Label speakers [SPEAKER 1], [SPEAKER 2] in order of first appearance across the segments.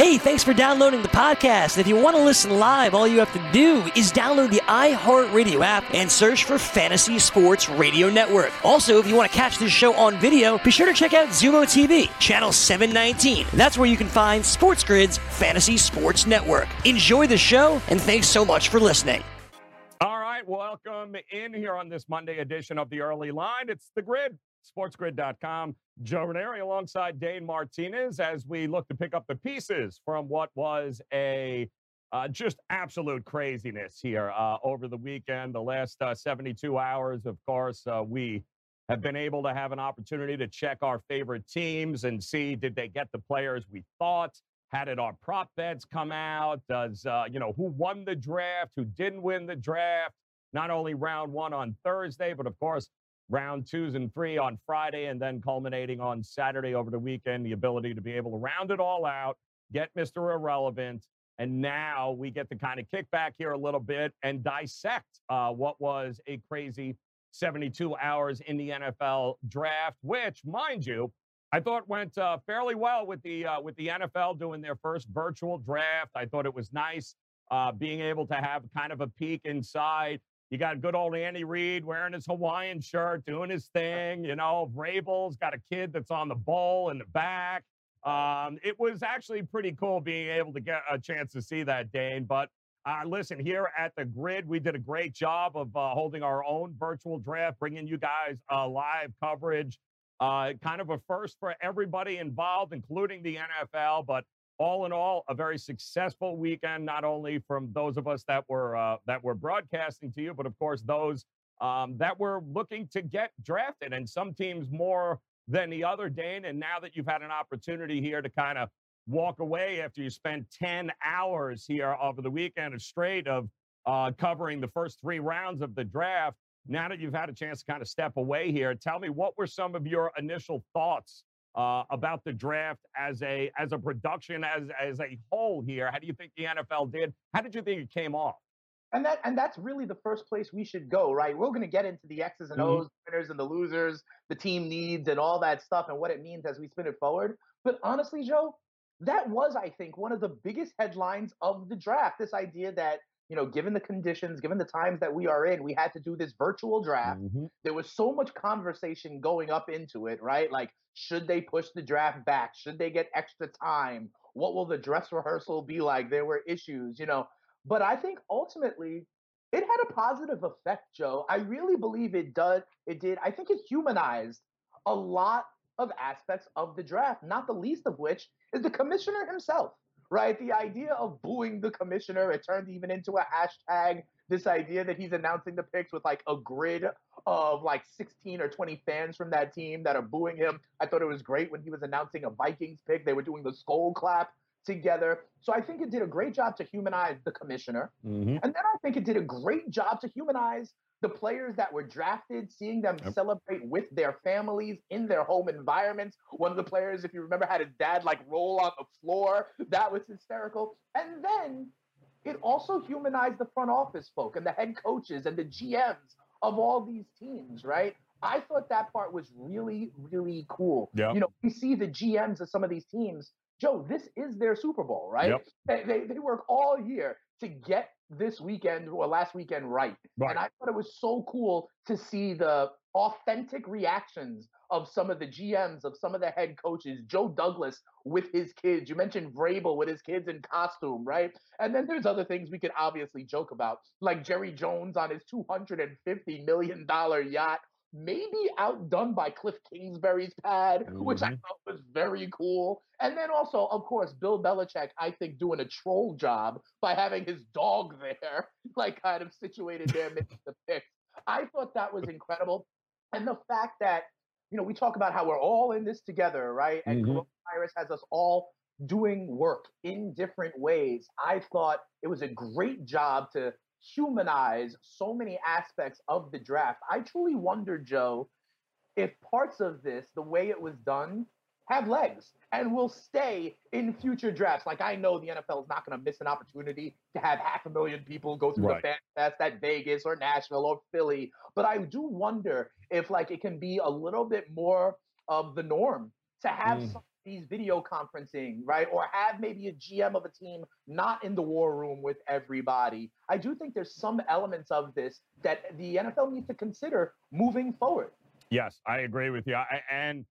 [SPEAKER 1] Hey, thanks for downloading the podcast. If you want to listen live, all you have to do is download the iHeartRadio app and search for Fantasy Sports Radio Network. Also, if you want to catch this show on video, be sure to check out Xumo TV, channel 719. That's where you can find Sports Grid's Fantasy Sports Network. Enjoy the show, and thanks so much for listening.
[SPEAKER 2] All right, welcome in here on this Monday edition of the Early Line. It's the Grid, sportsgrid.com. Joe Raineri alongside Dane Martinez as we look to pick up the pieces from what was a uh, just absolute craziness here uh, over the weekend. The last uh, 72 hours, of course, uh, we have been able to have an opportunity to check our favorite teams and see did they get the players we thought. How did our prop bets come out? Does, uh, you know, who won the draft? Who didn't win the draft? Not only round one on Thursday, but of course, round twos and three on Friday, and then culminating on Saturday over the weekend, the ability to be able to round it all out, get Mr. Irrelevant. And now we get to kind of kick back here a little bit and dissect uh, what was a crazy 72 hours in the NFL draft, which, mind you, I thought went uh, fairly well with the uh, with the NFL doing their first virtual draft. I thought it was nice uh, being able to have kind of a peek inside you got good old Andy Reid wearing his Hawaiian shirt, doing his thing. You know, Vrabel's got a kid that's on the bowl in the back. Um, it was actually pretty cool being able to get a chance to see that, Dane. But uh, listen, here at the grid, we did a great job of uh, holding our own virtual draft, bringing you guys uh, live coverage. Uh, kind of a first for everybody involved, including the NFL. But all in all, a very successful weekend, not only from those of us that were uh, that were broadcasting to you, but of course those um, that were looking to get drafted, and some teams more than the other, Dane. And now that you've had an opportunity here to kind of walk away after you spent 10 hours here over the weekend straight of uh, covering the first three rounds of the draft, now that you've had a chance to kind of step away here, tell me what were some of your initial thoughts uh, about the draft as a as a production as as a whole here. How do you think the NFL did? How did you think it came off?
[SPEAKER 3] And that and that's really the first place we should go, right? We're going to get into the X's and mm-hmm. O's, mm-hmm. winners and the losers, the team needs, and all that stuff, and what it means as we spin it forward. But honestly, Joe, that was, I think, one of the biggest headlines of the draft. This idea that you know, given the conditions, given the times that we are in, we had to do this virtual draft. Mm-hmm. There was so much conversation going up into it, right? Like, should they push the draft back? Should they get extra time? What will the dress rehearsal be like? There were issues, you know. But I think ultimately it had a positive effect, Joe. I really believe it did. It did. I think it humanized a lot of aspects of the draft, not the least of which is the commissioner himself right? The idea of booing the commissioner, it turned even into a hashtag. This idea that he's announcing the picks with like a grid of like 16 or 20 fans from that team that are booing him. I thought it was great when he was announcing a Vikings pick. They were doing the skull clap together. So I think it did a great job to humanize the commissioner. Mm-hmm. And then I think it did a great job to humanize the players that were drafted, seeing them yep. celebrate with their families in their home environments. One of the players, if you remember, had his dad like roll on the floor. That was hysterical. And then it also humanized the front office folk and the head coaches and the GMs of all these teams, right? I thought that part was really, really cool. Yep. You know, we see the GMs of some of these teams. Joe, this is their Super Bowl, right? Yep. They, they, they work all year to get this weekend or last weekend right. right. And I thought it was so cool to see the authentic reactions of some of the GMs, of some of the head coaches, Joe Douglas with his kids. You mentioned Vrabel with his kids in costume, right? And then there's other things we could obviously joke about, like Jerry Jones on his $250 million yacht maybe outdone by Cliff Kingsbury's pad, mm-hmm. which I mm-hmm. thought was very cool. And then also, of course, Bill Belichick, I think, doing a troll job by having his dog there, like kind of situated there amidst the picks. I thought that was incredible. And the fact that, you know, we talk about how we're all in this together, right? And mm-hmm. coronavirus has us all doing work in different ways. I thought it was a great job to humanize so many aspects of the draft. I truly wonder, Joe, if parts of this, the way it was done, have legs and will stay in future drafts. Like I know the NFL is not going to miss an opportunity to have half a million people go through right. the fan fest at Vegas or Nashville or Philly, but I do wonder if like it can be a little bit more of the norm to have mm. These video conferencing, right? Or have maybe a GM of a team not in the war room with everybody. I do think there's some elements of this that the NFL needs to consider moving forward.
[SPEAKER 2] Yes, I agree with you. I, and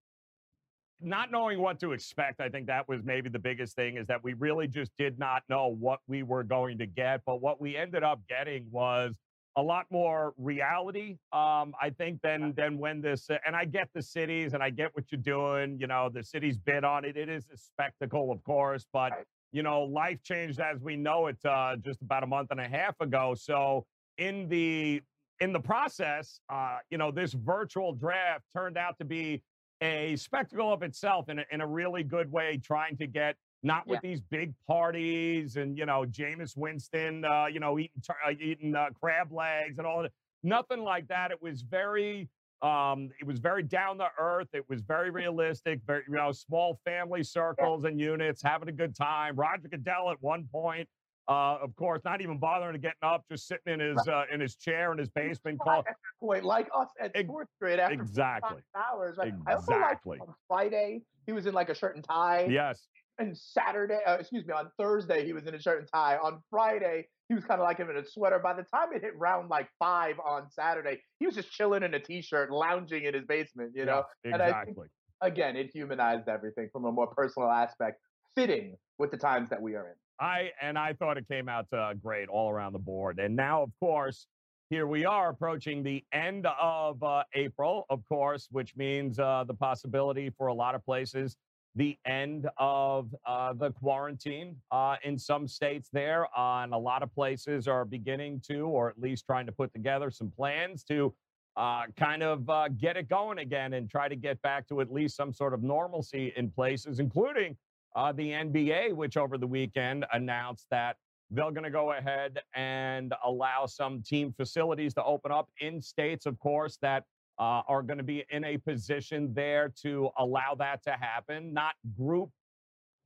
[SPEAKER 2] not knowing what to expect, I think that was maybe the biggest thing is that we really just did not know what we were going to get. But what we ended up getting was a lot more reality, um, I think, than than when this. Uh, and I get the cities, and I get what you're doing. You know, the cities bid on it. It is a spectacle, of course, but you know, life changed as we know it uh, just about a month and a half ago. So in the in the process, uh, you know, this virtual draft turned out to be a spectacle of itself in a, in a really good way, trying to get not with yeah. these big parties and you know Jameis Winston, uh, you know eating uh, eating uh, crab legs and all that. Nothing like that. It was very, um, it was very down to earth. It was very realistic. Very you know small family circles and units, having a good time. Roger Goodell at one point uh, of course, not even bothering to getting up, just sitting in his uh, in his chair in his basement. Call
[SPEAKER 3] point like us at Sports Grid after
[SPEAKER 2] exactly
[SPEAKER 3] hours. Right?
[SPEAKER 2] Exactly.
[SPEAKER 3] On Friday, he was in like a shirt and tie.
[SPEAKER 2] Yes.
[SPEAKER 3] And Saturday, uh, excuse me, on Thursday he was in a shirt and tie. On Friday he was kind of like him in a sweater. By the time it hit round like five on Saturday, he was just chilling in a t-shirt, lounging in his basement. You know.
[SPEAKER 2] Yeah, exactly.
[SPEAKER 3] Think, again, it humanized everything from a more personal aspect, fitting with the times that we are in.
[SPEAKER 2] I and I thought it came out uh, great all around the board. And now, of course, here we are approaching the end of uh, April, of course, which means uh, the possibility for a lot of places the end of uh, the quarantine uh, in some states there. Uh, and a lot of places are beginning to, or at least trying to put together some plans to uh, kind of uh, get it going again and try to get back to at least some sort of normalcy in places, including uh, the NBA, which over the weekend announced that they're going to go ahead and allow some team facilities to open up in states, of course, that uh, are going to be in a position there to allow that to happen, not group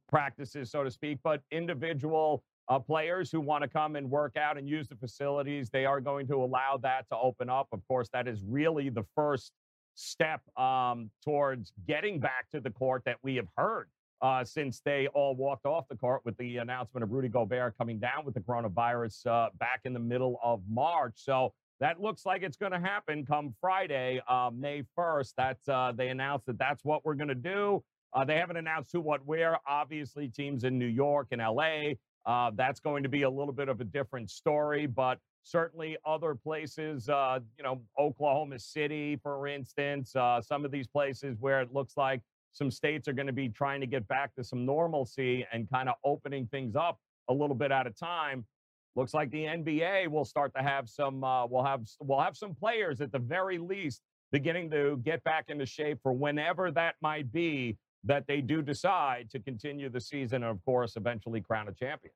[SPEAKER 2] practices, so to speak, but individual uh, players who want to come and work out and use the facilities. They are going to allow that to open up. Of course, that is really the first step um, towards getting back to the court that we have heard uh, since they all walked off the court with the announcement of Rudy Gobert coming down with the coronavirus uh, back in the middle of March. So that looks like it's going to happen come Friday, uh, May 1st. That's uh, they announced that that's what we're going to do. Uh, they haven't announced who, what, where. Obviously, teams in New York and LA. Uh, that's going to be a little bit of a different story, but certainly other places, you know, Oklahoma City, for instance, some of these places where it looks like some states are going to be trying to get back to some normalcy and kind of opening things up a little bit at a time. Looks like the NBA will start to have some. Uh, we'll have we'll have some players at the very least beginning to get back into shape for whenever that might be that they do decide to continue the season and of course eventually crown a champion.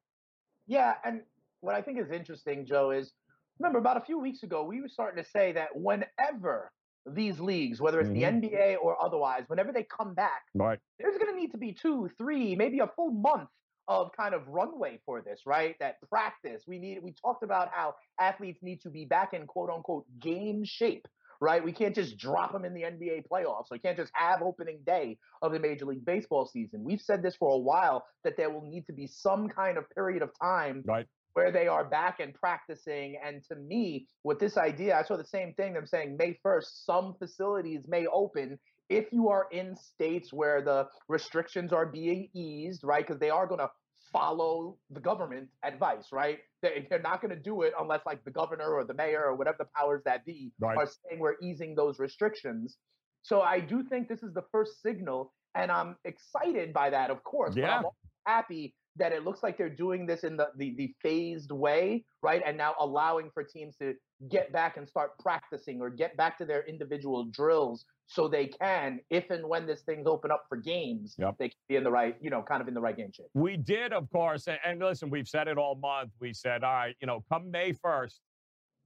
[SPEAKER 3] Yeah, and what I think is interesting, Joe, is remember about a few weeks ago we were starting to say that whenever these leagues, whether it's mm-hmm. the NBA or otherwise, whenever they come back,
[SPEAKER 2] right.
[SPEAKER 3] there's going to need to be two, three, maybe a full month of kind of runway for this, right? That practice. We need. We talked about how athletes need to be back in quote unquote game shape, right? We can't just drop them in the NBA playoffs. We can't just have opening day of the Major League Baseball season. We've said this for a while that there will need to be some kind of period of time
[SPEAKER 2] right
[SPEAKER 3] where they are back and practicing. And to me, with this idea, I saw the same thing. I'm saying May 1st, some facilities may open if you are in states where the restrictions are being eased, right? Because they are going to follow the government advice, right? They're not going to do it unless, like, the governor or the mayor or whatever the powers that be right. are saying we're easing those restrictions. So I do think this is the first signal, and I'm excited by that, of course.
[SPEAKER 2] Yeah.
[SPEAKER 3] But I'm happy that it looks like they're doing this in the, the, the phased way, right? And now allowing for teams to get back and start practicing or get back to their individual drills so they can, if and when this thing's open up for games,
[SPEAKER 2] yep.
[SPEAKER 3] they can be in the right, you know, kind of in the right game shape.
[SPEAKER 2] We did, of course, and listen, we've said it all month. We said, all right, you know, come May 1st,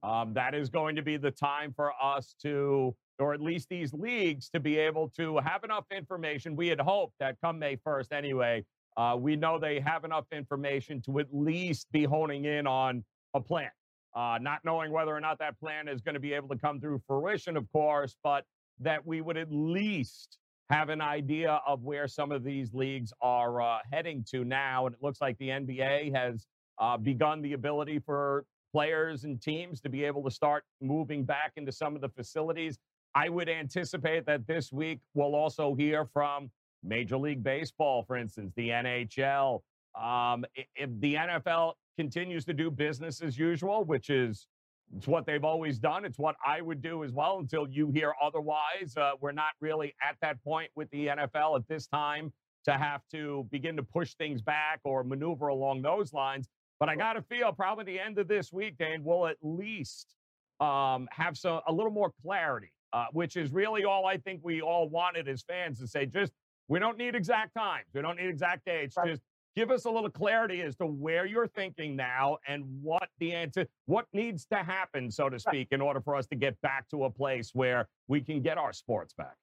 [SPEAKER 2] um, that is going to be the time for us to, or at least these leagues, to be able to have enough information. We had hoped that come May 1st anyway, uh, we know they have enough information to at least be honing in on a plan. Uh, not knowing whether or not that plan is going to be able to come through fruition, of course, but that we would at least have an idea of where some of these leagues are uh, heading to now. And it looks like the NBA has uh, begun the ability for players and teams to be able to start moving back into some of the facilities. I would anticipate that this week we'll also hear from Major League Baseball, for instance, the NHL. Um, if the NFL continues to do business as usual, which is it's what they've always done. It's what I would do as well until you hear otherwise. Uh, we're not really at that point with the NFL at this time to have to begin to push things back or maneuver along those lines. But I got to feel probably the end of this week, Dane, will at least um, have some a little more clarity, uh, which is really all I think we all wanted as fans to say. Just we don't need exact times, we don't need exact dates. Right. Just give us a little clarity as to where you're thinking now and what the answer what needs to happen so to speak in order for us to get back to a place where we can get our sports back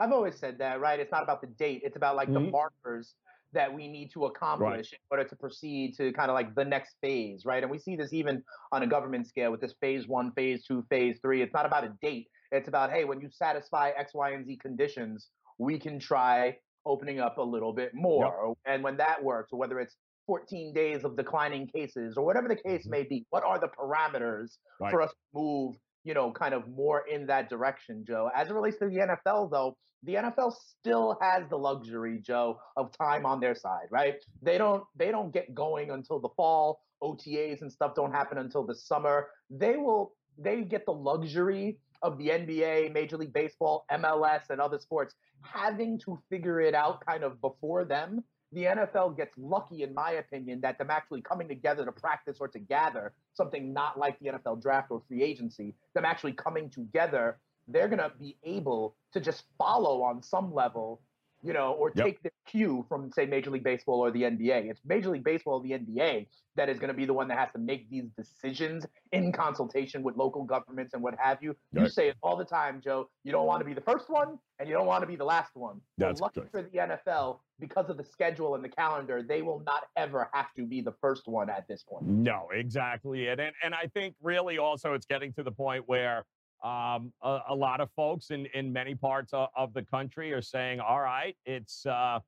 [SPEAKER 3] i've always said that right it's not about the date it's about like mm-hmm. the markers that we need to accomplish right. in order to proceed to kind of like the next phase right and we see this even on a government scale with this phase one phase two phase three it's not about a date it's about hey when you satisfy x y and z conditions we can try opening up a little bit more. Yep. And when that works, whether it's 14 days of declining cases or whatever the case mm-hmm. may be, what are the parameters right. for us to move, you know, kind of more in that direction, Joe? As it relates to the NFL, though, the NFL still has the luxury, Joe, of time on their side, right? They don't they don't get going until the fall. OTAs and stuff don't happen until the summer. They will they get the luxury of the NBA, Major League Baseball, MLS, and other sports having to figure it out kind of before them. The NFL gets lucky, in my opinion, that them actually coming together to practice or to gather something not like the NFL draft or free agency, them actually coming together, they're going to be able to just follow on some level you know, or yep. take the cue from, say, Major League Baseball or the NBA. It's Major League Baseball the NBA that is going to be the one that has to make these decisions in consultation with local governments and what have you. Right. You say it all the time, Joe. You don't want to be the first one and you don't want to be the last one. That's lucky good. for the NFL, because of the schedule and the calendar, they will not ever have to be the first one at this point.
[SPEAKER 2] No, exactly. And, and, and I think really also it's getting to the point where um, a, a, lot of folks in, in many parts of, of, the country are saying, all right, it's, uh,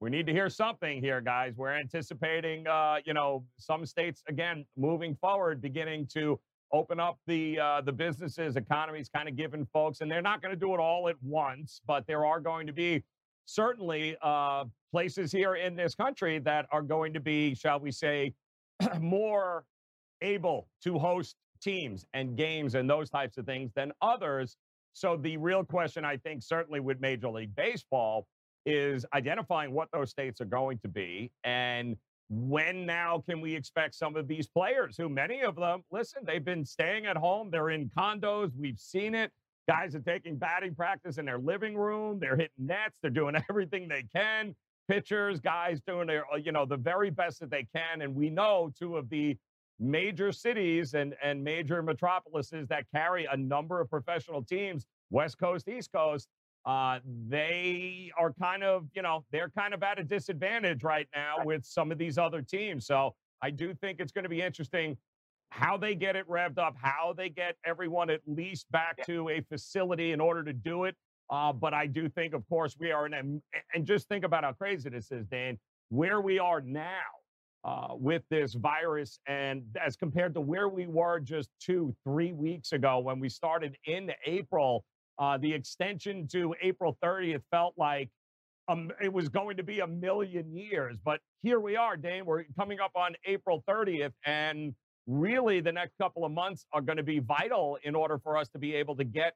[SPEAKER 2] we need to hear something here, guys. We're anticipating, uh, you know, some states, again, moving forward, beginning to open up the uh, the businesses, economies, kind of giving folks, and they're not going to do it all at once, but there are going to be certainly uh, places here in this country that are going to be, shall we say, more able to host teams and games and those types of things than others. So the real question, I think, certainly with Major League Baseball, is identifying what those states are going to be and when now can we expect some of these players who many of them listen they've been staying at home they're in condos we've seen it guys are taking batting practice in their living room they're hitting nets they're doing everything they can pitchers guys doing their uh, you know the very best that they can and we know two of the major cities and, and major metropolises that carry a number of professional teams, West Coast, East Coast, uh, they are kind of, you know, they're kind of at a disadvantage right now with some of these other teams. So I do think it's going to be interesting how they get it revved up, how they get everyone at least back yeah. to a facility in order to do it. Uh, but I do think, of course, we are in a, and just think about how crazy this is, Dan, where we are now uh, with this virus. And as compared to where we were just two, three weeks ago when we started in April, uh, the extension to April 30th felt like um, it was going to be a million years. But here we are, Dane. We're coming up on April 30th. And really, the next couple of months are going to be vital in order for us to be able to get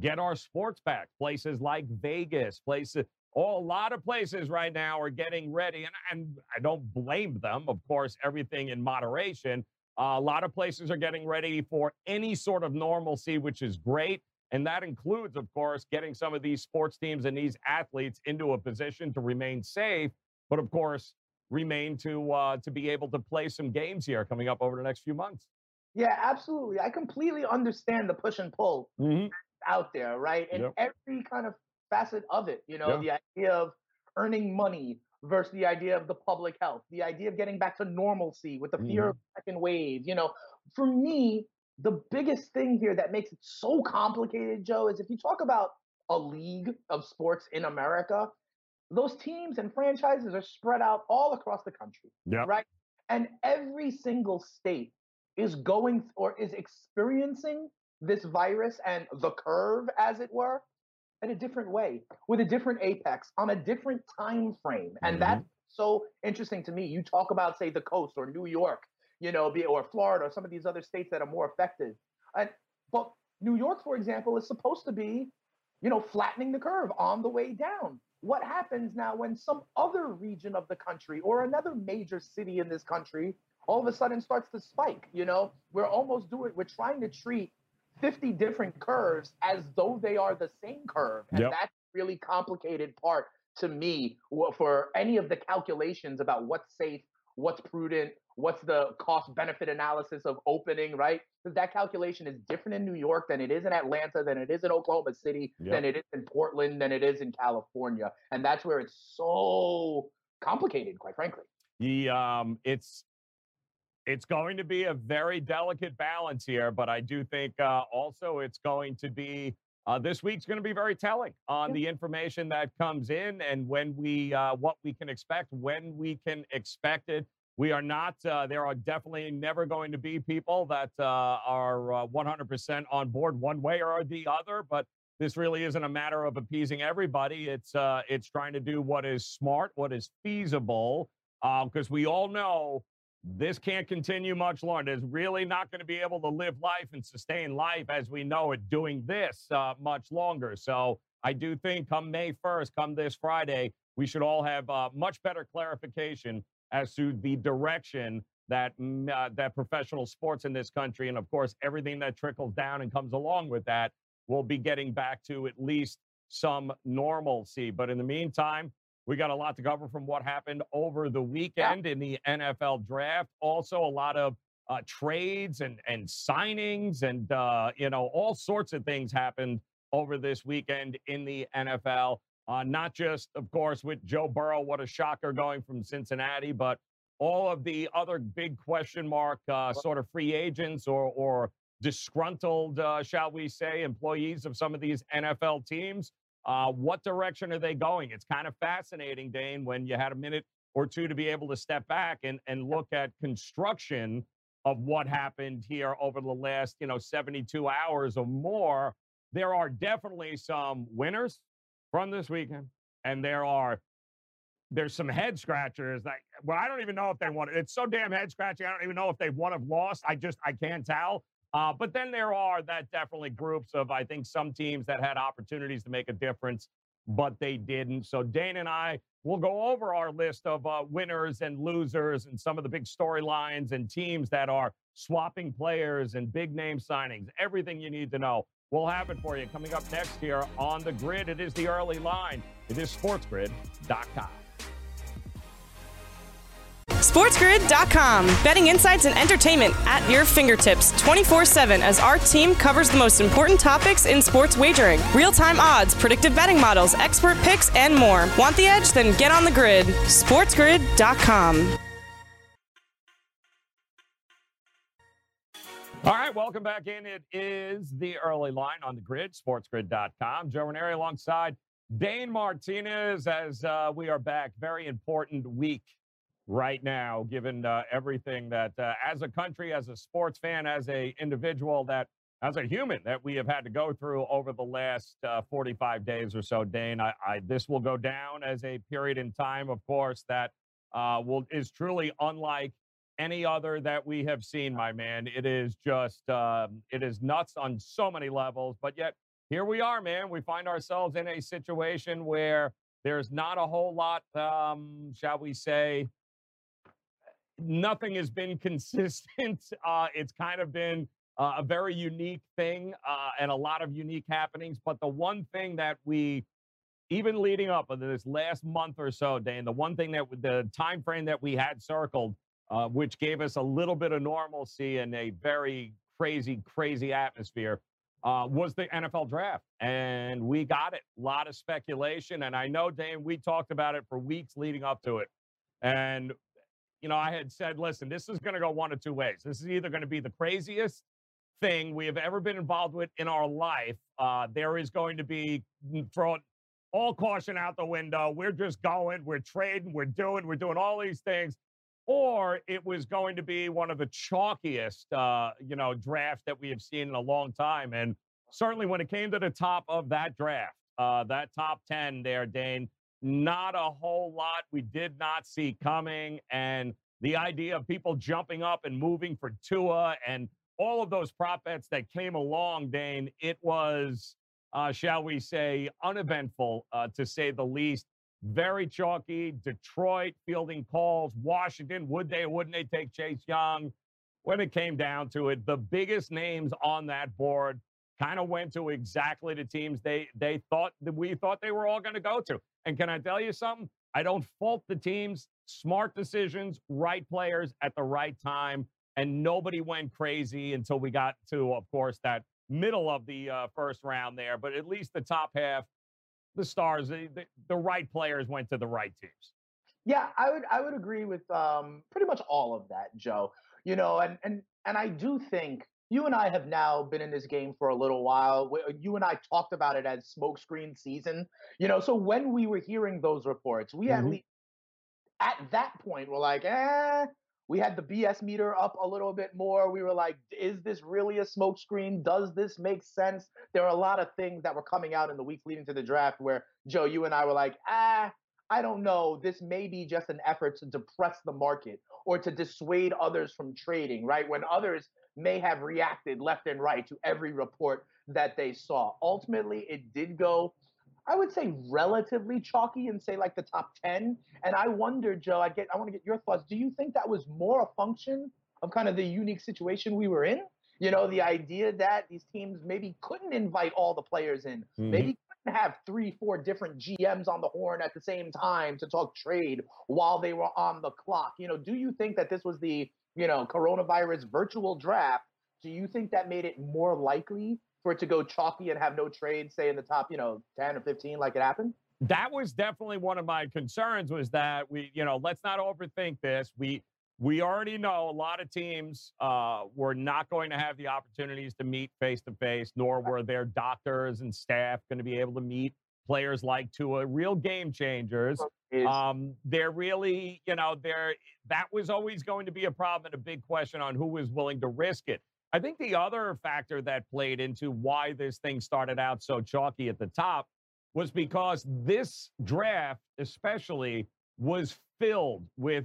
[SPEAKER 2] get our sports back. Places like Vegas, places Oh, a lot of places right now are getting ready, and, and I don't blame them. Of course, everything in moderation. Uh, a lot of places are getting ready for any sort of normalcy, which is great. And that includes, of course, getting some of these sports teams and these athletes into a position to remain safe, but of course, remain to uh, to be able to play some games here coming up over the next few months.
[SPEAKER 3] Yeah, absolutely. I completely understand the push and pull mm-hmm. out there, right? And yep. every kind of facet of it. You know, yeah. the idea of earning money versus the idea of the public health, the idea of getting back to normalcy with the fear mm-hmm. of second wave. You know, for me, the biggest thing here that makes it so complicated, Joe, is if you talk about a league of sports in America, those teams and franchises are spread out all across the country.
[SPEAKER 2] Yep.
[SPEAKER 3] Right. And every single state is going or is experiencing this virus and the curve, as it were, in a different way, with a different apex, on a different time frame. And
[SPEAKER 2] Mhm.
[SPEAKER 3] that's so interesting to me. You talk about, say, the coast or New York, you know, be, or Florida or some of these other states that are more affected. And but New York, for example, is supposed to be, you know, flattening the curve on the way down. What happens now when some other region of the country or another major city in this country all of a sudden starts to spike? You know, we're almost doing, we're trying to treat 50 different curves as though they are the same curve. And
[SPEAKER 2] Yep.
[SPEAKER 3] that's really complicated part to me for any of the calculations about what's safe, what's prudent, what's the cost benefit analysis of opening, right? Because that calculation is different in New York than it is in Atlanta, than it is in Oklahoma City,
[SPEAKER 2] Yep.
[SPEAKER 3] than it is in Portland, than it is in California. And that's where it's so complicated, quite frankly.
[SPEAKER 2] The um, it's it's going to be a very delicate balance here, but I do think uh, also it's going to be uh, this week's going to be very telling on the information that comes in and when we uh, what we can expect, when we can expect it. We are not. Uh, there are definitely never going to be people that uh, are uh, 100% on board one way or the other, but this really isn't a matter of appeasing everybody. It's uh, it's trying to do what is smart, what is feasible, because we all know this can't continue much longer. It's really not going to be able to live life and sustain life as we know it doing this uh, much longer. So I do think come May 1st, come this Friday, we should all have uh, much better clarification as to the direction that mm, uh, that professional sports in this country, and of course everything that trickles down and comes along with that, will be getting back to at least some normalcy. But in the meantime, we got a lot to cover from what happened over the weekend in the NFL draft. Also, a lot of uh, trades and and signings, and uh, you know all sorts of things happened over this weekend in the NFL. Uh, not just, of course, with Joe Burrow, what a shocker going from Cincinnati, but all of the other big question mark uh, sort of free agents or or disgruntled, uh, shall we say, employees of some of these NFL teams. Uh, what direction are they going? It's kind of fascinating, Dane, when you had a minute or two to be able to step back and, and look at construction of what happened here over the last, you know, 72 hours or more. There are definitely some winners from this weekend, and there are there's some head scratchers that well, I don't even know if they won. It's so damn head scratching. I don't even know if they won have lost. I just I can't tell. Uh, but then there are that definitely groups of I think some teams that had opportunities to make a difference, but they didn't. So Dane and I will go over our list of uh, winners and losers and some of the big storylines and teams that are swapping players and big name signings. Everything you need to know. We'll have it for you coming up next here on the grid. It is the early line. It is sportsgrid.com.
[SPEAKER 4] SportsGrid.com. Betting insights and entertainment at your fingertips 24 7 as our team covers the most important topics in sports wagering real time odds, predictive betting models, expert picks, and more. Want the edge? Then get on the grid. SportsGrid.com.
[SPEAKER 2] All right, welcome back in. It is the early line on the grid, sportsgrid.com. Joe Raineri alongside Dane Martinez as uh, we are back. Very important week right now, given uh, everything that, uh, as a country, as a sports fan, as a individual, that as a human, that we have had to go through over the last uh, 45 days or so. Dane, I, I, this will go down as a period in time, of course, that uh, will is truly unlike any other that we have seen, my man. It is just, um, it is nuts on so many levels. But yet, here we are, man. We find ourselves in a situation where there's not a whole lot, um, shall we say, nothing has been consistent. Uh, it's kind of been uh, a very unique thing uh, and a lot of unique happenings. But the one thing that we, even leading up to this last month or so, Dane, the one thing that the time frame that we had circled uh, which gave us a little bit of normalcy in a very crazy, crazy atmosphere, uh, was the NFL draft. And we got it. A lot of speculation. And I know, Dane, we talked about it for weeks leading up to it. And, you know, I had said, listen, this is going to go one of two ways. This is either going to be the craziest thing we have ever been involved with in our life, uh, there is going to be mm, thrown all caution out the window. We're just going, we're trading, we're doing, we're doing all these things. Or it was going to be one of the chalkiest, uh, you know, drafts that we have seen in a long time. And certainly when it came to the top of that draft, uh, that top 10 there, Dane, not a whole lot we did not see coming. And the idea of people jumping up and moving for Tua and all of those prop bets that came along, Dane, it was, uh, shall we say, uneventful uh, to say the least. Very chalky. Detroit fielding calls. Washington, would they wouldn't they take Chase Young? When it came down to it, the biggest names on that board kind of went to exactly the teams they they thought that we thought they were all going to go to. And can I tell you something? I don't fault the teams. Smart decisions, right players at the right time, and nobody went crazy until we got to, of course, that middle of the uh, first round there. But at least the top half, the stars, the, the, the right players went to the right teams.
[SPEAKER 3] Yeah, I would I would agree with um, pretty much all of that, Joe. You know, and and and I do think you and I have now been in this game for a little while. You and I talked about it as smokescreen season. You know, so when we were hearing those reports, we mm-hmm. at least at that point were like, eh. We had the BS meter up a little bit more. We were like, is this really a smokescreen? Does this make sense? There are a lot of things that were coming out in the weeks leading to the draft where Joe, you and I were like, ah, I don't know. This may be just an effort to depress the market or to dissuade others from trading, right? When others may have reacted left and right to every report that they saw. Ultimately, it did go, I would say, relatively chalky and say like the top 10. And I wonder, Joe, I get I want to get your thoughts. Do you think that was more a function of kind of the unique situation we were in? You know, the idea that these teams maybe couldn't invite all the players in, mm-hmm. maybe have three, four different GMs on the horn at the same time to talk trade while they were on the clock. You know, do you think that this was the you know, coronavirus virtual draft, do you think that made it more likely for it to go chalky and have no trade, say in the top, you know, 10 or 15 like it happened?
[SPEAKER 2] That was definitely one of my concerns was that we, you know, let's not overthink this. We we already know a lot of teams uh, were not going to have the opportunities to meet face to face, nor were their doctors and staff going to be able to meet players like Tua, real game changers. Um, they're really, you know, they're that was always going to be a problem and a big question on who was willing to risk it. I think the other factor that played into why this thing started out so chalky at the top was because this draft, especially, was filled with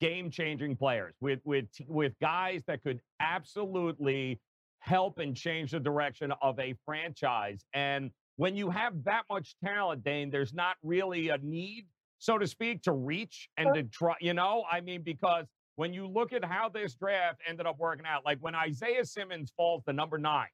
[SPEAKER 2] game-changing players, with with with guys that could absolutely help and change the direction of a franchise. And when you have that much talent, Dane, there's not really a need, so to speak, to reach and to try, you know, I mean, because when you look at how this draft ended up working out, like when Isaiah Simmons falls to number nine,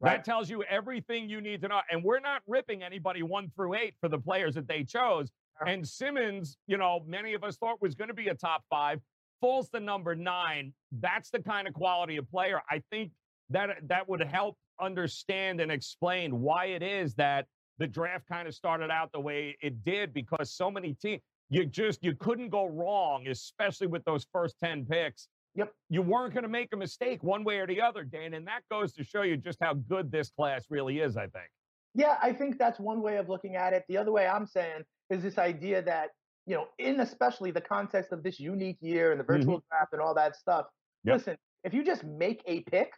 [SPEAKER 2] right. that tells you everything you need to know. And we're not ripping anybody one through eight for the players that they chose. And Simmons, you know, many of us thought was going to be a top five, falls to number nine. That's the kind of quality of player. I think that that would help understand and explain why it is that the draft kind of started out the way it did because so many teams you just you couldn't go wrong especially with those first 10 picks.
[SPEAKER 3] Yep.
[SPEAKER 2] You weren't going to make a mistake one way or the other dan and that goes to show you just how good this class really is i think
[SPEAKER 3] yeah i think that's one way of looking at it the other way i'm saying is this idea that you know in especially the context of this unique year and the virtual mm-hmm. draft and all that stuff yep. listen if you just make a pick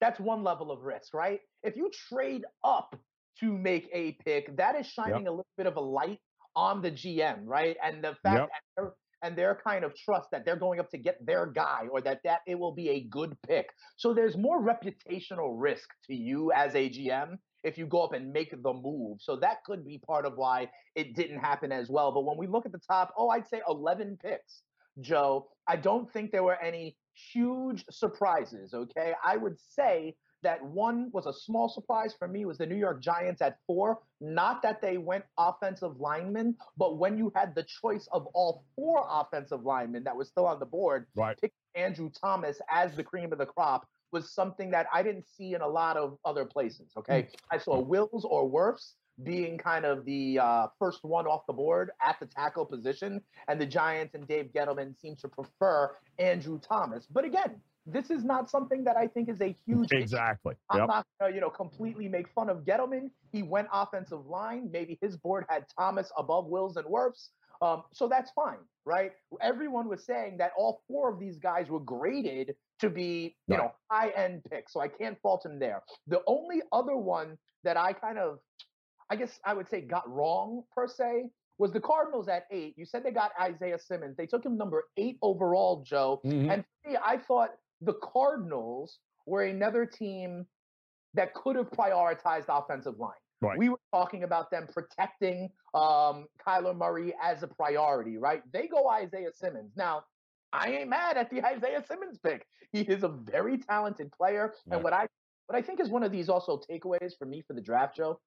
[SPEAKER 3] that's one level of risk, right? If you trade up to make a pick, that is shining yep. a little bit of a light on the GM, right? And the fact yep. that and their kind of trust that they're going up to get their guy or that that it will be a good pick. So there's more reputational risk to you as a GM if you go up and make the move. So that could be part of why it didn't happen as well. But when we look at the top, oh, I'd say 11 picks, Joe, I don't think there were any huge surprises. Okay, I would say that one was a small surprise for me was the New York Giants at four. Not that they went offensive linemen, but when you had the choice of all four offensive linemen that was still on the board,
[SPEAKER 2] right.
[SPEAKER 3] pick Andrew Thomas as the cream of the crop was something that I didn't see in a lot of other places. Okay, mm. I saw Wills or Wirfs, being kind of the uh, first one off the board at the tackle position, and the Giants and Dave Gettleman seem to prefer Andrew Thomas. But again, this is not something that I think is a huge
[SPEAKER 2] exactly.
[SPEAKER 3] Issue. I'm not going to, you know, completely make fun of Gettleman. He went offensive line. Maybe his board had Thomas above Wills and Wirfs. Um, so that's fine, right? Everyone was saying that all four of these guys were graded to be, you know, high end pick. So I can't fault him there. The only other one that I kind of, I guess I would say got wrong per se was the Cardinals at eight. You said they got Isaiah Simmons. They took him number eight overall, Joe. Mm-hmm. And for me, I thought the Cardinals were another team that could have prioritized offensive line. Right. We were talking about them protecting um, Kyler Murray as a priority, right? They go Isaiah Simmons. Now, I ain't mad at the Isaiah Simmons pick. He is a very talented player. And what I what I think is one of these also takeaways for me for the draft, Joe,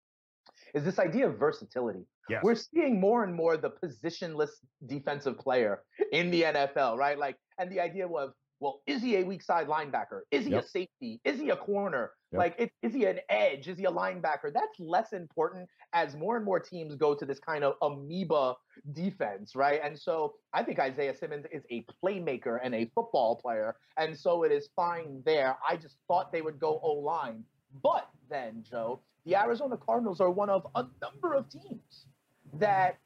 [SPEAKER 3] is this idea of versatility. Yes. We're seeing more and more the positionless defensive player in the NFL, right? Like, and the idea of well, is he a weak side linebacker? Is he yep. a safety? Is he a corner? Yep. Like, it, is he an edge? Is he a linebacker? That's less important as more and more teams go to this kind of amoeba defense, right? And so I think Isaiah Simmons is a playmaker and a football player. And so it is fine there. I just thought they would go O line. But then, Joe, the Arizona Cardinals are one of a number of teams that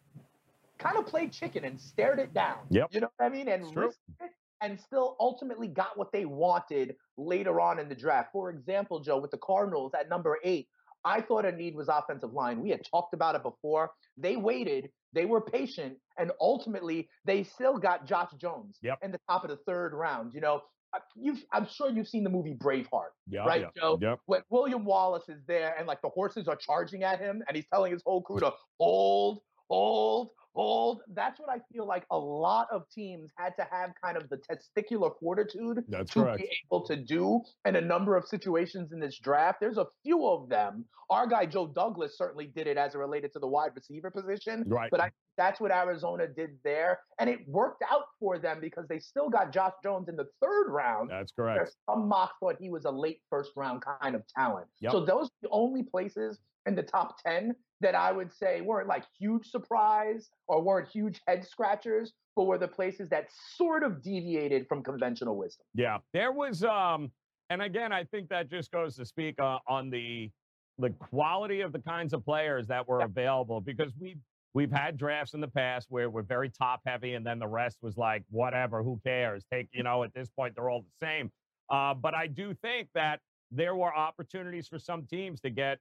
[SPEAKER 3] kind of played chicken and stared it down.
[SPEAKER 2] Yep.
[SPEAKER 3] You know what I mean? And risked it and still ultimately got what they wanted later on in the draft. For example, Joe, with the Cardinals at number eight, I thought a need was offensive line. We had talked about it before. They waited, they were patient, and ultimately they still got Josh Jones
[SPEAKER 2] yep.
[SPEAKER 3] in the top of the third round. You know, uh, you've, I'm sure you've seen the movie Braveheart,
[SPEAKER 2] yeah,
[SPEAKER 3] right,
[SPEAKER 2] yeah,
[SPEAKER 3] Joe?
[SPEAKER 2] Yep.
[SPEAKER 3] When William Wallace is there and like the horses are charging at him, and he's telling his whole crew to hold, hold, hold. That's what I feel like a lot of teams had to have kind of the testicular fortitude
[SPEAKER 2] That's
[SPEAKER 3] to
[SPEAKER 2] correct.
[SPEAKER 3] be able to do in a number of situations in this draft. There's a few of them. Our guy Joe Douglas certainly did it as it related to the wide receiver position.
[SPEAKER 2] Right.
[SPEAKER 3] But I that's what Arizona did there. And it worked out for them because they still got Josh Jones in the third round.
[SPEAKER 2] That's correct.
[SPEAKER 3] Some mock thought he was a late first round kind of talent.
[SPEAKER 2] Yep.
[SPEAKER 3] So those are the only places in the top 10 that I would say weren't like huge surprise or weren't huge head scratchers, but were the places that sort of deviated from conventional wisdom.
[SPEAKER 2] Yeah, there was, um, and again, I think that just goes to speak uh, on the the quality of the kinds of players that were yeah. available because we we've had drafts in the past where we're very top heavy and then the rest was like whatever who cares take you know at this point they're all the same uh, but i do think that there were opportunities for some teams to get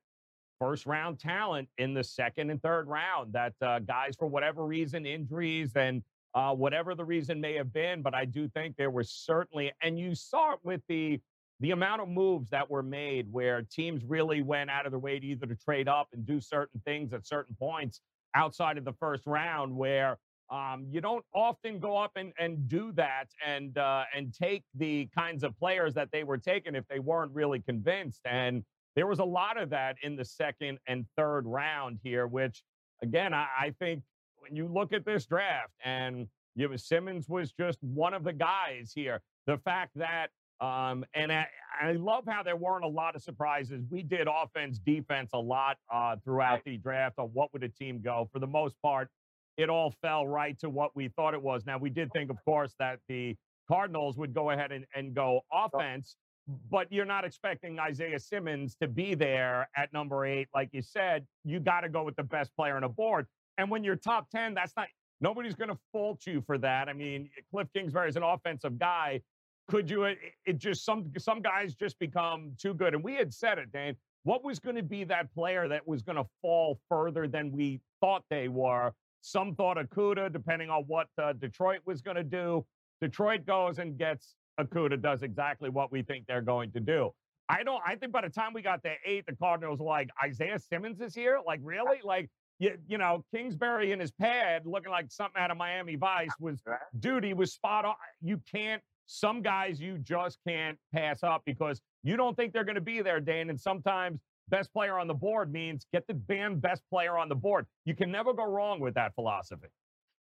[SPEAKER 2] first round talent in the second and third round that uh, guys, for whatever reason, injuries and uh, whatever the reason may have been. But I do think there was certainly, and you saw it with the the amount of moves that were made where teams really went out of their way to either to trade up and do certain things at certain points outside of the first round where um, you don't often go up and, and do that and uh, and take the kinds of players that they were taking if they weren't really convinced. And there was a lot of that in the second and third round here, which again, I, I think when you look at this draft and you know, Simmons was just one of the guys here. The fact that um, and I, I, love how there weren't a lot of surprises. We did offense, defense a lot uh, throughout the draft on what would a team go. For the most part, it all fell right to what we thought it was. Now, we did think, of course, that the Cardinals would go ahead and, and go offense, but you're not expecting Isaiah Simmons to be there at number eight. Like you said, you got to go with the best player on the board. And when you're top 10, that's not, nobody's going to fault you for that. I mean, Cliff Kingsbury is an offensive guy. Could you, it, it just, some, some guys just become too good. And we had said it, Dane. What was going to be that player that was going to fall further than we thought they were? Some thought Okudah, depending on what uh, Detroit was going to do. Detroit goes and gets Okudah does exactly what we think they're going to do. I don't. I think by the time we got to eight, the Cardinals were like Isaiah Simmons is here. Like really? Like you, you know, Kingsbury in his pad looking like something out of Miami Vice was duty was spot on. You can't. Some guys you just can't pass up because you don't think they're going to be there, Dan. And sometimes best player on the board means get the damn best player on the board. You can never go wrong with that philosophy.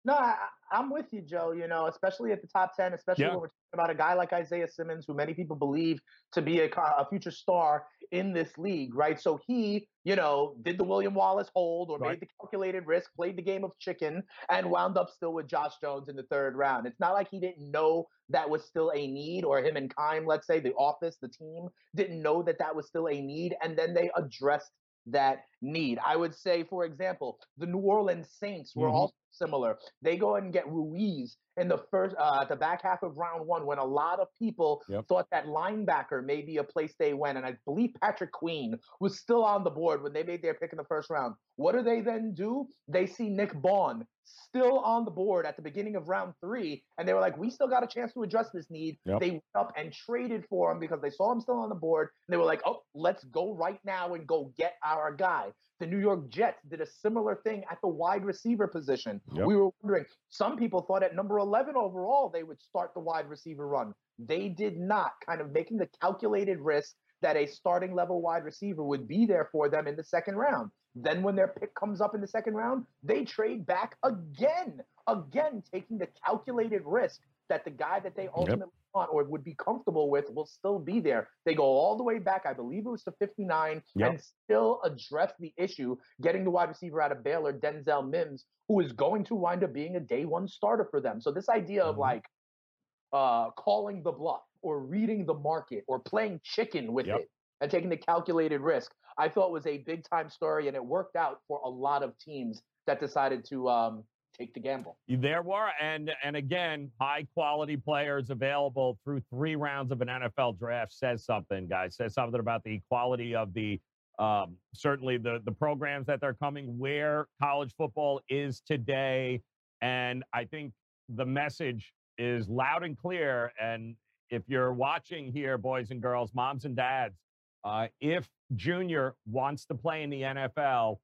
[SPEAKER 3] No, I, I'm with you, Joe. You know, especially at the top 10, especially
[SPEAKER 2] Yeah.
[SPEAKER 3] when we're talking about a guy like Isaiah Simmons, who many people believe to be a, a future star in this league, right? So he, you know, did the William Wallace hold or
[SPEAKER 2] Right.
[SPEAKER 3] made the calculated risk, played the game of chicken, and wound up still with Josh Jones in the third round. It's not like he didn't know that was still a need, or him and Keim, let's say, the office, the team, didn't know that that was still a need, and then they addressed that need. I would say, for example, the New Orleans Saints were
[SPEAKER 2] Mhm.
[SPEAKER 3] also similar. They go ahead and get Ruiz in the first, uh, the back half of round one, when a lot of people
[SPEAKER 2] Yep.
[SPEAKER 3] thought that linebacker may be a place they went, and I believe Patrick Queen was still on the board when they made their pick in the first round. What do they then do? They see Nick Bond still on the board at the beginning of round three, and they were like, "We still got a chance to address this need."
[SPEAKER 2] Yep.
[SPEAKER 3] They went up and traded for him because they saw him still on the board, and they were like, "Oh, let's go right now and go get our guy." The New York Jets did a similar thing at the wide receiver position.
[SPEAKER 2] Yep.
[SPEAKER 3] We were wondering, some people thought at number 11 overall they would start the wide receiver run. They did not, kind of making the calculated risk that a starting level wide receiver would be there for them in the second round. Then when their pick comes up in the second round, they trade back again, again taking the calculated risk that the guy that they ultimately want or would be comfortable with will still be there. They go all the way back, I believe it was to 59,
[SPEAKER 2] Yep.
[SPEAKER 3] and still address the issue, getting the wide receiver out of Baylor, Denzel Mims, who is going to wind up being a day one starter for them. So this idea of
[SPEAKER 2] Mhm.
[SPEAKER 3] like uh, calling the bluff or reading the market or playing chicken with
[SPEAKER 2] Yep.
[SPEAKER 3] it and taking the calculated risk, I thought was a big time story, and it worked out for a lot of teams that decided to um, take the gamble.
[SPEAKER 2] There were, and and again, high quality players available through three rounds of an NFL draft says something, guys. Says something about the quality of the um, certainly the the programs that they're coming, where college football is today, and I think the message is loud and clear. And if you're watching here, boys and girls, moms and dads, uh, if Junior wants to play in the NFL,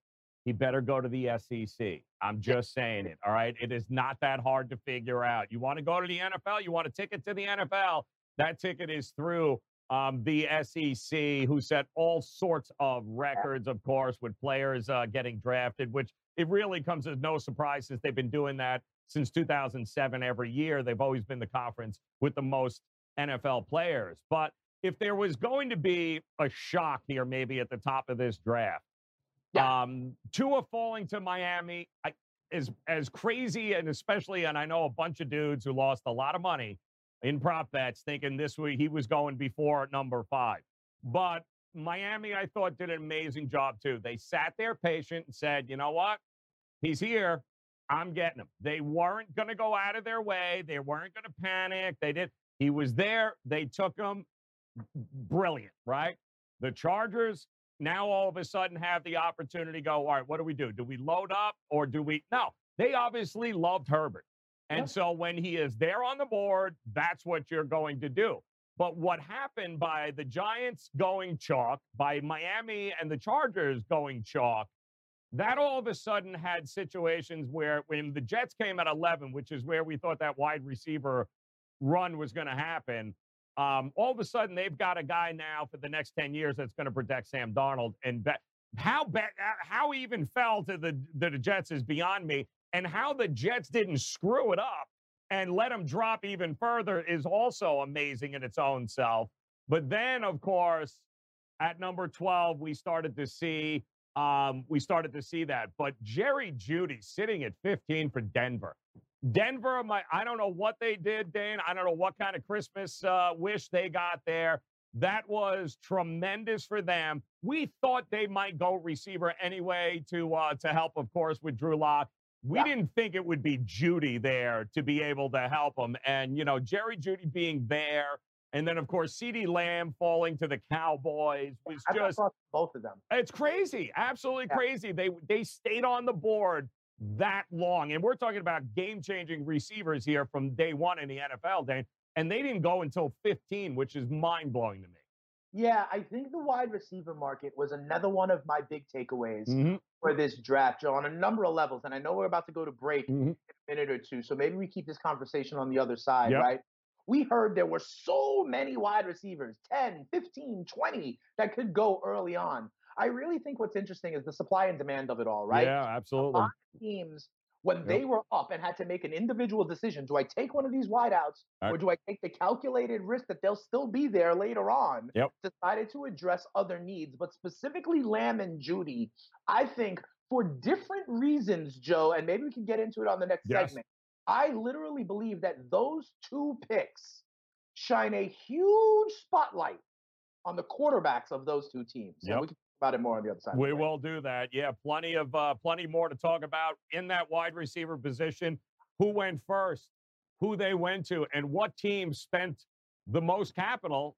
[SPEAKER 2] he better go to the SEC. I'm just saying it. All right. It is not that hard to figure out. You want to go to the NFL? You want a ticket to the NFL? That ticket is through um, the SEC, who set all sorts of records, of course, with players uh, getting drafted, which it really comes as no surprise since they've been doing that since 2007 every year. They've always been the conference with the most NFL players. But if there was going to be a shock here, maybe at the top of this draft,
[SPEAKER 3] Yeah.
[SPEAKER 2] um, Tua falling to Miami, I, is as crazy and especially, and I know a bunch of dudes who lost a lot of money in prop bets thinking this week he was going before number five. But Miami, I thought, did an amazing job too. They sat there patient and said, you know what? He's here. I'm getting him. They weren't going to go out of their way. They weren't going to panic. They did. He was there. They took him. Brilliant, right? The Chargers now all of a sudden have the opportunity to go, all right, what do we do? Do we load up or do we? No, they obviously loved Herbert. And
[SPEAKER 3] Yep.
[SPEAKER 2] so when he is there on the board, that's what you're going to do. But what happened by the Giants going chalk, by Miami and the Chargers going chalk, that all of a sudden had situations where when the Jets came at 11, which is where we thought that wide receiver run was going to happen, um, all of a sudden they've got a guy now for the next 10 years that's going to protect Sam Darnold. And bet how bad, how he even fell to the, to the Jets is beyond me. And how the Jets didn't screw it up and let him drop even further is also amazing in its own self. But then, of course, at number 12, we started to see um, we started to see that. But Jerry Jeudy sitting at 15 for Denver. Denver, my I don't know what they did, Dane. I don't know what kind of Christmas uh, wish they got there. That was tremendous for them. We thought they might go receiver anyway to uh, to help, of course, with Drew Lock. We
[SPEAKER 3] Yeah.
[SPEAKER 2] didn't think it would be Jeudy there to be able to help him. And, you know, Jerry Jeudy being there, and then, of course, CeeDee Lamb falling to the Cowboys was
[SPEAKER 3] I
[SPEAKER 2] just
[SPEAKER 3] both of them.
[SPEAKER 2] it's crazy, absolutely
[SPEAKER 3] Yeah.
[SPEAKER 2] crazy. They they stayed on the board that long, and we're talking about game changing receivers here from day one in the NFL, Dane, and they didn't go until 15, which is mind blowing to me.
[SPEAKER 3] Yeah, I think the wide receiver market was another one of my big takeaways
[SPEAKER 2] Mhm,
[SPEAKER 3] for this draft, Joe, on a number of levels. And I know we're about to go to break
[SPEAKER 2] mhm.
[SPEAKER 3] in a minute or two, so maybe we keep this conversation on the other side,
[SPEAKER 2] Yep.
[SPEAKER 3] right? We heard there were so many wide receivers 10, 15, 20 that could go early on. I really think what's interesting is the supply and demand of it all, right?
[SPEAKER 2] Yeah, absolutely.
[SPEAKER 3] teams when
[SPEAKER 2] Yep.
[SPEAKER 3] they were up and had to make an individual decision. Do I take one of these wideouts
[SPEAKER 2] Right.
[SPEAKER 3] or do I take the calculated risk that they'll still be there later on?
[SPEAKER 2] Yep.
[SPEAKER 3] Decided to address other needs, but specifically Lamb and Jeudy, I think for different reasons, Joe, and maybe we can get into it on the next
[SPEAKER 2] Yes.
[SPEAKER 3] segment. I literally believe that those two picks shine a huge spotlight on the quarterbacks of those two teams. And
[SPEAKER 2] Yep.
[SPEAKER 3] we can talk about it more on the other side.
[SPEAKER 2] We will do that. Yeah, plenty of uh, plenty more to talk about in that wide receiver position. Who went first? Who they went to, and what team spent the most capital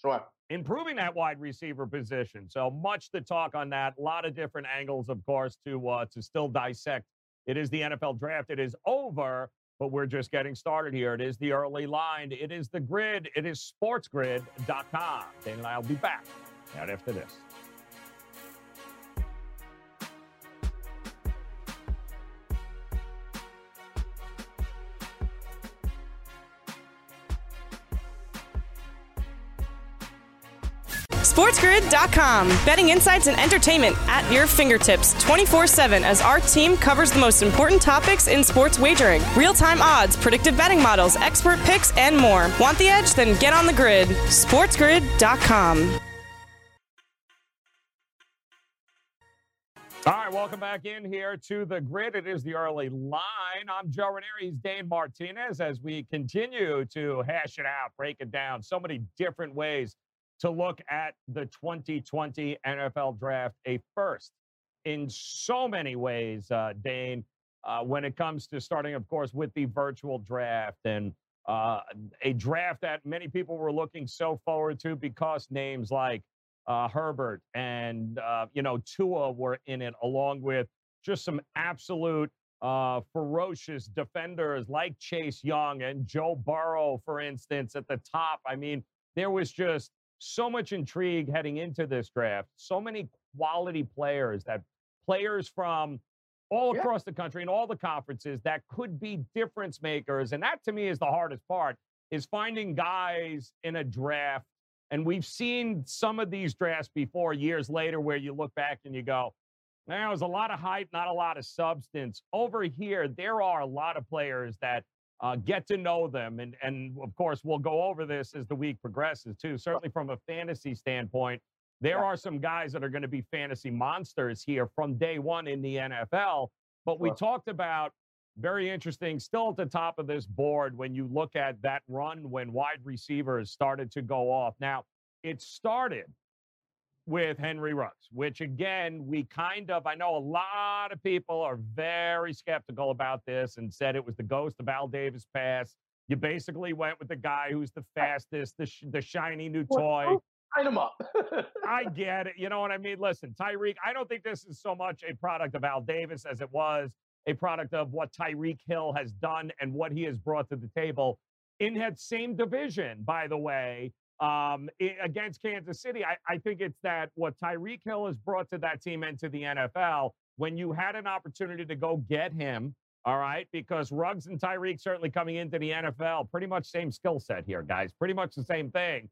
[SPEAKER 3] Sure.
[SPEAKER 2] improving that wide receiver position. So much to talk on that. A lot of different angles, of course, to uh, to still dissect. It is the NFL draft. It is over, but we're just getting started here. It is the early line. It is the grid. It is sportsgrid.com. Dan and I'll be back right after this.
[SPEAKER 4] SportsGrid.com. Betting insights and entertainment at your fingertips 24 7 as our team covers the most important topics in sports wagering real time odds, predictive betting models, expert picks, and more. Want the edge? Then get on the grid. SportsGrid.com.
[SPEAKER 2] All right, welcome back in here to the grid. It is the early line. I'm Joe Raineri. He's Dane Martinez as we continue to hash it out, break it down. So many different ways to look at the 2020 NFL draft. A first in so many ways, uh, Dane, uh, when it comes to starting, of course, with the virtual draft and uh, a draft that many people were looking so forward to because names like uh, Herbert and uh, you know Tua were in it, along with just some absolute uh, ferocious defenders like Chase Young and Joe Burrow, for instance, at the top. I mean, there was just so much intrigue heading into this draft. So many quality players that players from all
[SPEAKER 3] Yeah.
[SPEAKER 2] across the country and all the conferences that could be difference makers. And that to me is the hardest part is finding guys in a draft and we've seen some of these drafts before years later where you look back and you go, man, there was a lot of hype, not a lot of substance. Over here, there are a lot of players that uh, get to know them. And, and of course, we'll go over this as the week progresses too. Certainly from a fantasy standpoint, there
[SPEAKER 3] Yeah.
[SPEAKER 2] are some guys that are going to be fantasy monsters here from day one in the NFL. But we
[SPEAKER 3] Sure.
[SPEAKER 2] talked about very interesting, still at the top of this board when you look at that run when wide receivers started to go off. Now, it started with Henry Ruggs, which again, we kind of, I know a lot of people are very skeptical about this and said it was the ghost of Al Davis pass. You basically went with the guy who's the fastest, the, sh- the shiny new toy.
[SPEAKER 3] Line them up.
[SPEAKER 2] I get it. You know what I mean? Listen, Tyreek, I don't think this is so much a product of Al Davis as it was a product of what Tyreek Hill has done and what he has brought to the table in that same division, by the way, um, against Kansas City. I, I think it's that what Tyreek Hill has brought to that team and to the NFL when you had an opportunity to go get him. All right, because Ruggs and Tyreek certainly coming into the NFL, pretty much same skill set here, guys. Pretty much the same thing.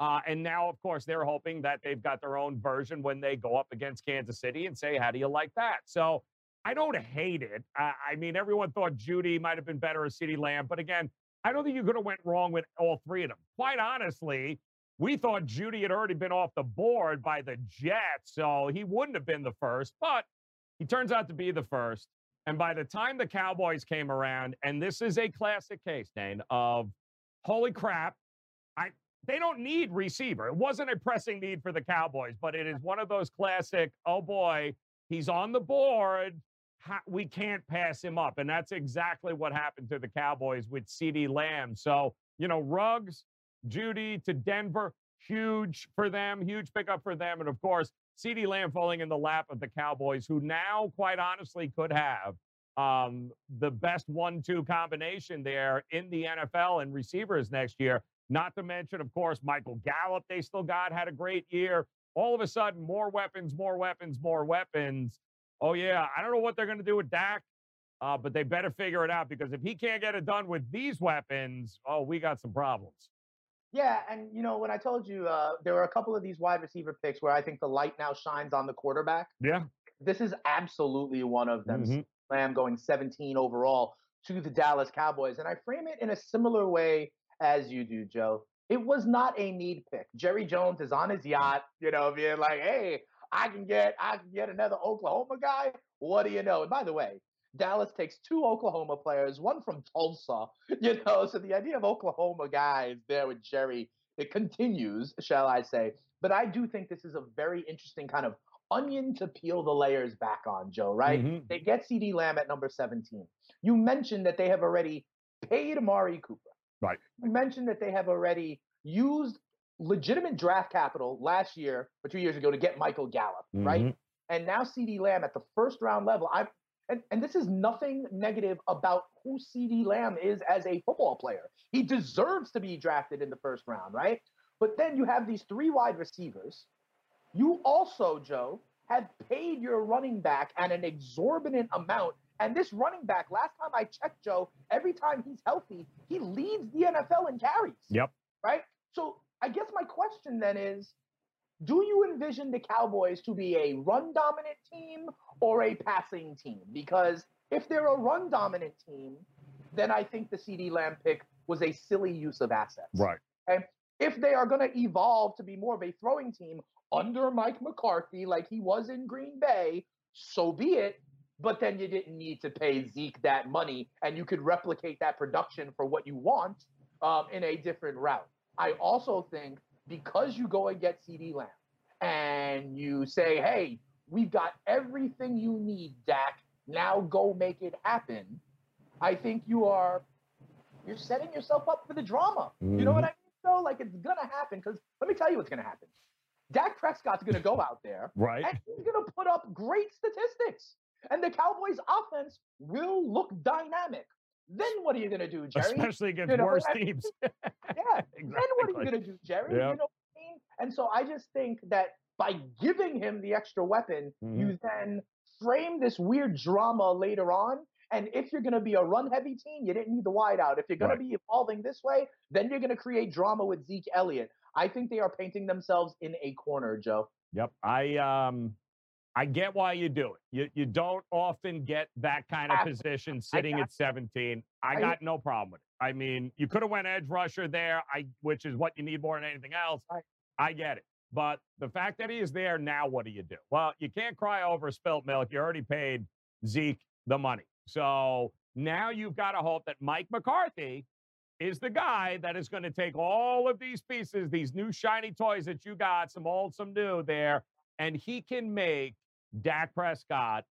[SPEAKER 2] Uh, and now, of course, they're hoping that they've got their own version when they go up against Kansas City and say, how do you like that? So I don't hate it. I, I mean, everyone thought Jeudy might have been better as CeeDee Lamb. But again, I don't think you could have went wrong with all three of them. Quite honestly, we thought Jeudy had already been off the board by the Jets, so he wouldn't have been the first. But he turns out to be the first. And by the time the Cowboys came around, and this is a classic case, Dane, of holy crap, I they don't need receiver. It wasn't a pressing need for the Cowboys, but it is one of those classic, oh boy, he's on the board. We can't pass him up. And that's exactly what happened to the Cowboys with CeeDee Lamb. So, you know, Ruggs, Jeudy to Denver, huge for them, huge pickup for them. And of course, CeeDee Lamb falling in the lap of the Cowboys, who now, quite honestly, could have um, the best one two combination there in the NFL and receivers next year. Not to mention, of course, Michael Gallup, they still got, had a great year. All of a sudden, more weapons, more weapons, more weapons. Oh, yeah. I don't know what they're going to do with Dak, uh, but they better figure it out because if he can't get it done with these weapons, oh, we got some problems.
[SPEAKER 3] Yeah, and you know when I told you uh, there were a couple of these wide receiver picks where I think the light now shines on the quarterback.
[SPEAKER 2] Yeah.
[SPEAKER 3] This is absolutely one of them.
[SPEAKER 2] Mhm.
[SPEAKER 3] Lamb going 17 overall to the Dallas Cowboys. And I frame it in a similar way as you do, Joe. It was not a need pick. Jerry Jones is on his yacht, you know, being like, hey, I can get I can get another Oklahoma guy. What do you know? And by the way, Dallas takes two Oklahoma players, one from Tulsa, you know. So the idea of Oklahoma guys there with Jerry, it continues, shall I say. But I do think this is a very interesting kind of onion to peel the layers back on, Joe, right? Mm-hmm. They get CeeDee Lamb at number 17. You mentioned that they have already paid Amari Cooper.
[SPEAKER 2] Right.
[SPEAKER 3] You mentioned that they have already used legitimate draft capital last year or two years ago to get Michael Gallup, mm-hmm. right? And now CeeDee Lamb at the first round level. I'm and, and this is nothing negative about who CeeDee Lamb is as a football player. He deserves to be drafted in the first round, right? But then you have these three wide receivers. You also, Joe, have paid your running back at an exorbitant amount. And this running back, last time I checked, Joe, every time he's healthy, he leads the NFL in carries.
[SPEAKER 2] Yep.
[SPEAKER 3] Right? So I guess my question then is do you envision the Cowboys to be a run dominant team or a passing team? Because if they're a run dominant team, then I think the CeeDee Lamb pick was a silly use of assets.
[SPEAKER 2] Right.
[SPEAKER 3] Okay. If they are going to evolve to be more of a throwing team under Mike McCarthy, like he was in Green Bay, so be it. But then you didn't need to pay Zeke that money, and you could replicate that production for what you want um, in a different route. I also think because you go and get CeeDee Lamb and you say, hey, we've got everything you need, Dak. Now go make it happen. I think you are you're setting yourself up for the drama. Mm-hmm. You know what I mm-hmm. mean? So like it's gonna happen because let me tell you what's gonna happen. Dak Prescott's gonna go out there,
[SPEAKER 2] right?
[SPEAKER 3] And he's gonna put up great statistics, and the Cowboys' offense will look dynamic. Then what are you going to do, Jerry?
[SPEAKER 2] Especially against you know, worse teams.
[SPEAKER 3] yeah. exactly. Then what are you going to do, Jerry? Yep. You know what I mean? And so I just think that by giving him the extra weapon, mm-hmm. you then frame this weird drama later on. And if you're going to be a run heavy team, you didn't need the wide out. If you're going right. to be evolving this way, then you're going to create drama with Zeke Elliott. I think they are painting themselves in a corner, Joe.
[SPEAKER 2] Yep. I um I get why you do it. You you don't often get that kind of position sitting at 17. I got no problem with it. I mean, you could have went edge rusher there, I which is what you need more than anything else. I get it. But the fact that he is there now, what do you do? Well, you can't cry over spilt milk. You already paid Zeke the money. So now you've got to hope that Mike McCarthy is the guy that is going to take all of these pieces, these new shiny toys that you got, some old, some new there, and he can make Dak Prescott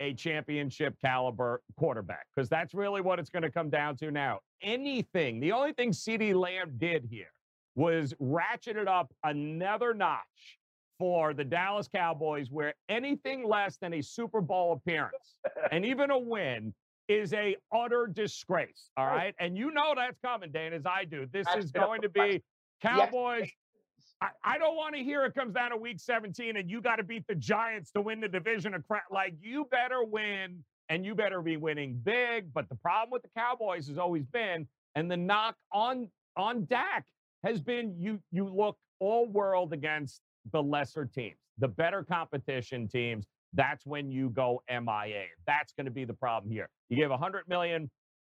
[SPEAKER 2] a championship caliber quarterback because that's really what it's going to come down to now. Anything, the only thing CeeDee Lamb did here was ratcheted up another notch for the Dallas Cowboys, where anything less than a Super Bowl appearance and even a win is a utter disgrace. All right. And you know that's coming, Dan, as I do. This is going to be Cowboys I, don't want to hear it comes down to week 17 and you got to beat the Giants to win the division. Like, you better win and you better be winning big. But the problem with the Cowboys has always been, and the knock on on Dak has been you you look all world against the lesser teams, the better competition teams. That's when you go MIA. That's going to be the problem here. You give 100 million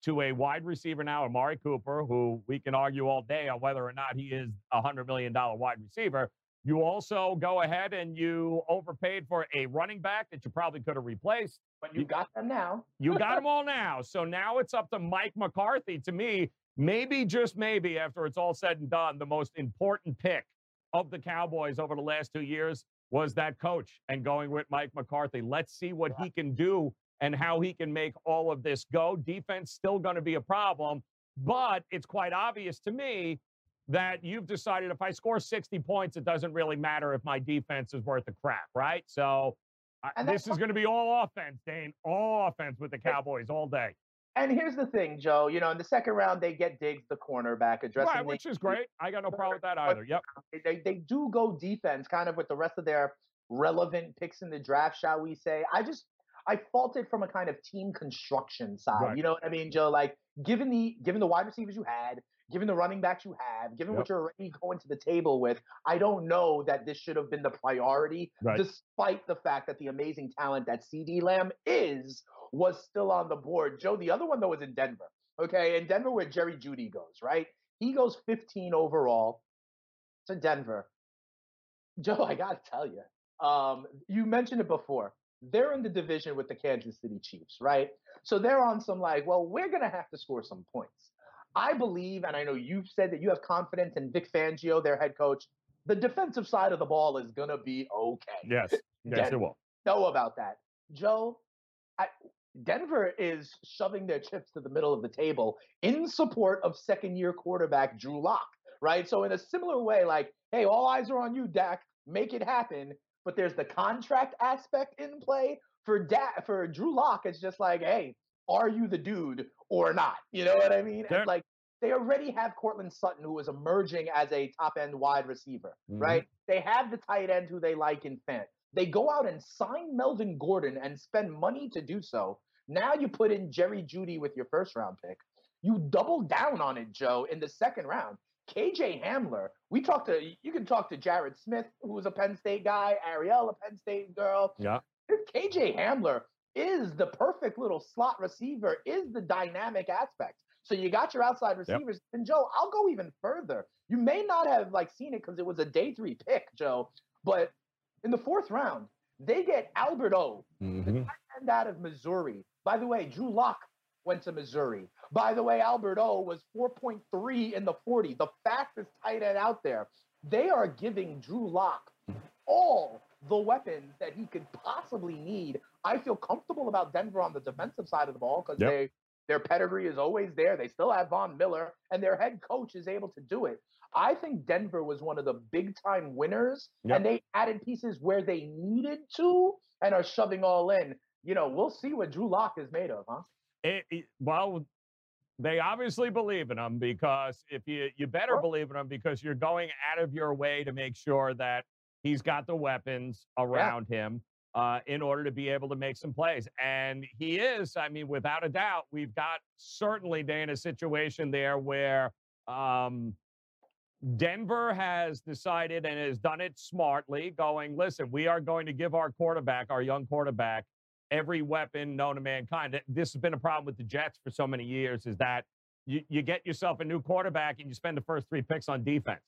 [SPEAKER 2] to a wide receiver now, Amari Cooper, who we can argue all day on whether or not he is a $100 million wide receiver. You also go ahead and you overpaid for a running back that you probably could have replaced.
[SPEAKER 3] But you got them now.
[SPEAKER 2] you got them all now. So now it's up to Mike McCarthy. To me, maybe, just maybe, after it's all said and done, the most important pick of the Cowboys over the last two years was that coach and going with Mike McCarthy. Let's see what he can do and how he can make all of this go. Defense still going to be a problem, but it's quite obvious to me that you've decided if I score 60 points, it doesn't really matter if my defense is worth a crap, right? So uh, this is going to be all offense, Dane, all offense with the Cowboys all day.
[SPEAKER 3] And here's the thing, Joe. You know, in the second round, they get Diggs, the cornerback, addressing
[SPEAKER 2] right, which is great. I got no problem with that either. Yep.
[SPEAKER 3] They they do go defense, kind of with the rest of their relevant picks in the draft, shall we say? I just I faulted from a kind of team construction side. Right. You know what I mean, Joe? Like given the given the wide receivers you had, given the running backs you have, given yep. what you're already going to the table with, I don't know that this should have been the priority, right. despite the fact that the amazing talent that CeeDee Lamb is was still on the board. Joe, the other one though was in Denver. Okay, in Denver where Jerry Jeudy goes, right? He goes 15 overall to Denver. Joe, I gotta tell you, um, you mentioned it before. They're in the division with the Kansas City Chiefs, right? So they're on some like, well, we're gonna have to score some points. I believe, and I know you've said that you have confidence in Vic Fangio, their head coach. The defensive side of the ball is gonna be okay.
[SPEAKER 2] Yes, yes, it will.
[SPEAKER 3] Know about that, Joe. I, Denver is shoving their chips to the middle of the table in support of second-year quarterback Drew Lock, right? So in a similar way, like, hey, all eyes are on you, Dak. Make it happen. But there's the contract aspect in play for Dak. For Drew Lock, it's just like, hey, are you the dude or not? You know what I mean? Like they already have Courtland Sutton, who is emerging as a top end wide receiver, mm-hmm. right? They have the tight end who they like in Fant. They go out and sign Melvin Gordon and spend money to do so. Now you put in Jerry Jeudy with your first round pick. You double down on it, Joe, in the second round. KJ Hamler, we talked to you can talk to Jared Smith, who was a Penn State guy, Ariel, a Penn State girl.
[SPEAKER 2] Yeah.
[SPEAKER 3] KJ Hamler is the perfect little slot receiver, is the dynamic aspect. So you got your outside receivers. Yep. And Joe, I'll go even further. You may not have like seen it because it was a day three pick, Joe, but in the fourth round, they get Albert O, mm-hmm. the tight end out of Missouri. By the way, Drew Lock went to Missouri. By the way, Albert O was 4.3 in the 40, the fastest tight end out there. They are giving Drew Lock all the weapons that he could possibly need. I feel comfortable about Denver on the defensive side of the ball because yep. they their pedigree is always there. They still have Von Miller, and their head coach is able to do it. I think Denver was one of the big time winners, yep. and they added pieces where they needed to and are shoving all in. You know, we'll see what Drew Lock is made of, huh?
[SPEAKER 2] It, it, well, they obviously believe in him because if you you better believe in him because you're going out of your way to make sure that he's got the weapons around yeah. him uh, in order to be able to make some plays. And he is, I mean, without a doubt, we've got certainly, Dan, a situation there where um, Denver has decided and has done it smartly, going, listen, we are going to give our quarterback, our young quarterback, every weapon known to mankind. This has been a problem with the Jets for so many years is that you, you get yourself a new quarterback and you spend the first three picks on defense.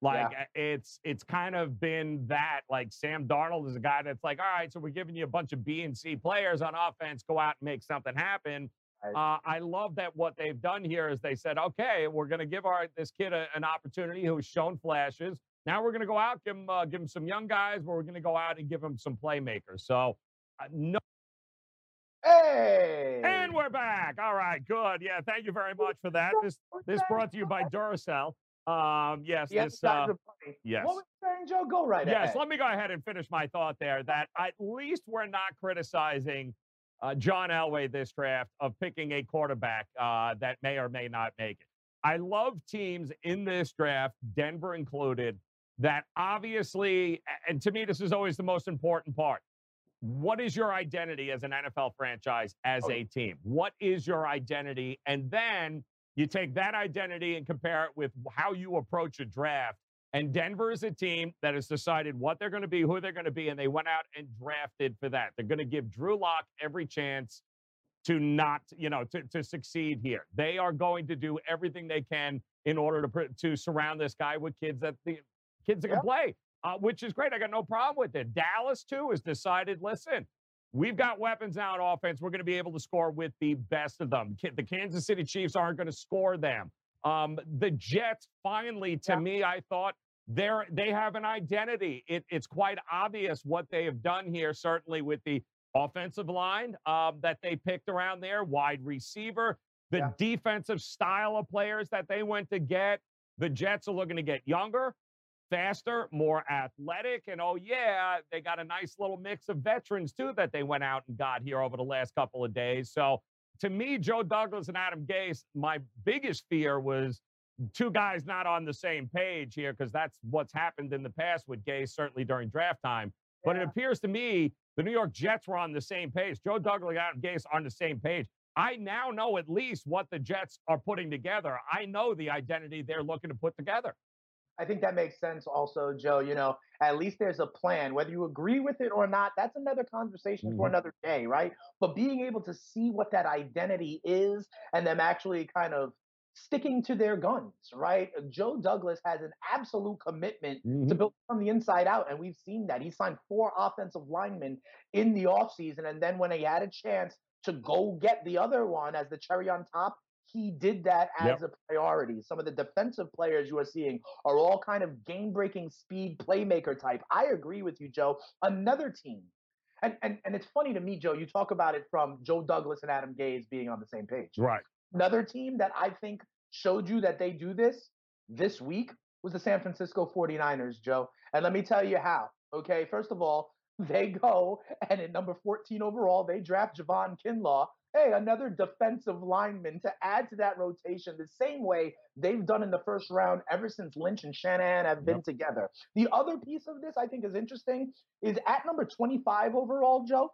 [SPEAKER 2] Like yeah. it's it's kind of been that. Like Sam Darnold is a guy that's like, all right, so we're giving you a bunch of B and C players on offense, go out and make something happen. Uh, I love that what they've done here is they said, okay, we're going to give our this kid a, an opportunity who's shown flashes. Now we're going to go out, give him uh, give him some young guys, but we're going to go out and give him some playmakers. So uh, no.
[SPEAKER 3] Hey.
[SPEAKER 2] And we're back. All right, good. Yeah, thank you very much for that. This this brought to you by Duracell. Um, yes, yes, this, uh, yes.
[SPEAKER 3] What was saying, Joe? Go right
[SPEAKER 2] yes,
[SPEAKER 3] ahead.
[SPEAKER 2] Yes, let me go ahead and finish my thought there. That at least we're not criticizing uh, John Elway this draft of picking a quarterback uh, that may or may not make it. I love teams in this draft, Denver included, that obviously, and to me, this is always the most important part. What is your identity as an NFL franchise, as oh. a team? What is your identity? And then you take that identity and compare it with how you approach a draft. And Denver is a team that has decided what they're going to be, who they're going to be, and they went out and drafted for that. They're going to give Drew Lock every chance to not, you know, to, to succeed here. They are going to do everything they can in order to to surround this guy with kids that the kids that can play, uh, which is great. I got no problem with it. Dallas too has decided. Listen, We've got weapons now on offense. We're going to be able to score with the best of them. The Kansas City Chiefs aren't going to score them. Um, the Jets, finally, to yeah. me, I thought they're they have an identity. It, it's quite obvious what they have done here, certainly with the offensive line um, that they picked around there, wide receiver, the yeah. defensive style of players that they went to get. The Jets are looking to get younger faster, more athletic. And oh, yeah, they got a nice little mix of veterans too that they went out and got here over the last couple of days. So to me, Joe Douglas and Adam Gase, my biggest fear was two guys not on the same page here because that's what's happened in the past with Gase, certainly during draft time. Yeah. But it appears to me the New York Jets were on the same page. Joe Douglas and Adam Gase on the same page. I now know at least what the Jets are putting together. I know the identity they're looking to put together.
[SPEAKER 3] I think that makes sense also, Joe. You know, at least there's a plan. Whether you agree with it or not, that's another conversation mm-hmm. for another day, right? But being able to see what that identity is and them actually kind of sticking to their guns, right? Joe Douglas has an absolute commitment mm-hmm. to build from the inside out, and we've seen that. He signed four offensive linemen in the offseason, and then when he had a chance to go get the other one as the cherry on top, he did that as yep. a priority. Some of the defensive players you are seeing are all kind of game breaking speed playmaker type. I agree with you, Joe. Another team. And, and and it's funny to me, Joe, you talk about it from Joe Douglas and Adam Gase being on the same page.
[SPEAKER 2] Right.
[SPEAKER 3] Another team that I think showed you that they do this this week was the San Francisco 49ers, Joe. And let me tell you how. Okay. First of all, they go and at number 14 overall, they draft Javon Kinlaw, hey, another defensive lineman to add to that rotation the same way they've done in the first round ever since Lynch and Shanahan have been yep. together. The other piece of this I think is interesting is at number 25 overall, Joe,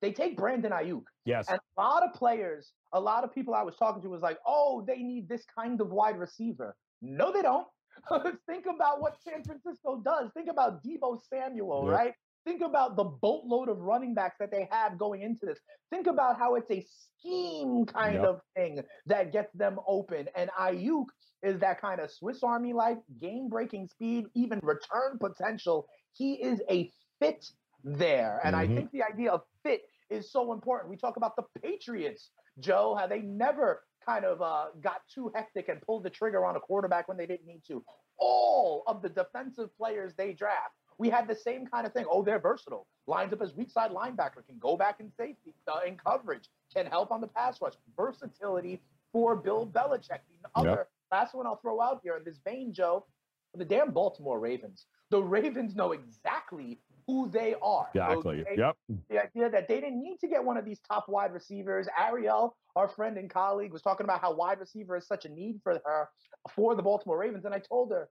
[SPEAKER 3] they take Brandon Aiyuk.
[SPEAKER 2] Yes.
[SPEAKER 3] And a lot of players, a lot of people I was talking to was like, oh, they need this kind of wide receiver. No, they don't. Think about what San Francisco does. Think about Deebo Samuel, yep. right? Think about the boatload of running backs that they have going into this. Think about how it's a scheme kind yep. of thing that gets them open. And Aiyuk is that kind of Swiss Army like game breaking speed, even return potential. He is a fit there. And mm-hmm. I think the idea of fit is so important. We talk about the Patriots, Joe, how they never kind of uh, got too hectic and pulled the trigger on a quarterback when they didn't need to. All of the defensive players they draft, we had the same kind of thing. Oh, they're versatile. Lines up as weak side linebacker, can go back in safety, uh, in coverage, can help on the pass rush. Versatility for Bill Belichick. The other yep. last one I'll throw out here in this vein, Joe, the damn Baltimore Ravens. The Ravens know exactly who they are.
[SPEAKER 2] Exactly. Okay? Yep.
[SPEAKER 3] The idea that they didn't need to get one of these top wide receivers. Ariel, our friend and colleague, was talking about how wide receiver is such a need for her for the Baltimore Ravens. And I told her,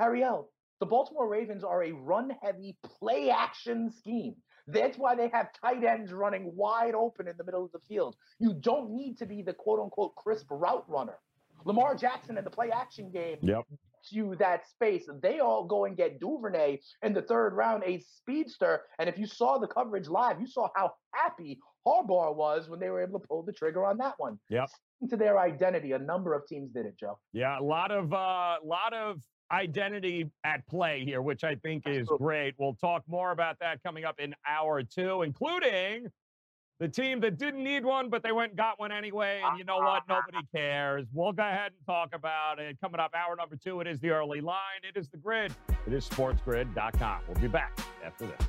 [SPEAKER 3] Ariel, the Baltimore Ravens are a run heavy play action scheme. That's why they have tight ends running wide open in the middle of the field. You don't need to be the quote unquote crisp route runner. Lamar Jackson in the play action game
[SPEAKER 2] yep
[SPEAKER 3] you that space. They all go and get Duvernay in the third round, a speedster. And if you saw the coverage live, you saw how happy Harbaugh was when they were able to pull the trigger on that one.
[SPEAKER 2] Yep.
[SPEAKER 3] To their identity, a number of teams did it, Joe.
[SPEAKER 2] Yeah, a lot of uh, lot of identity at play here, which I think is great. We'll talk more about that coming up in hour two, including the team that didn't need one, but they went and got one anyway. And you know what? Nobody cares. We'll go ahead and talk about it. Coming up, hour number two, it is the early line. It is the grid. It is sportsgrid.com. We'll be back after this.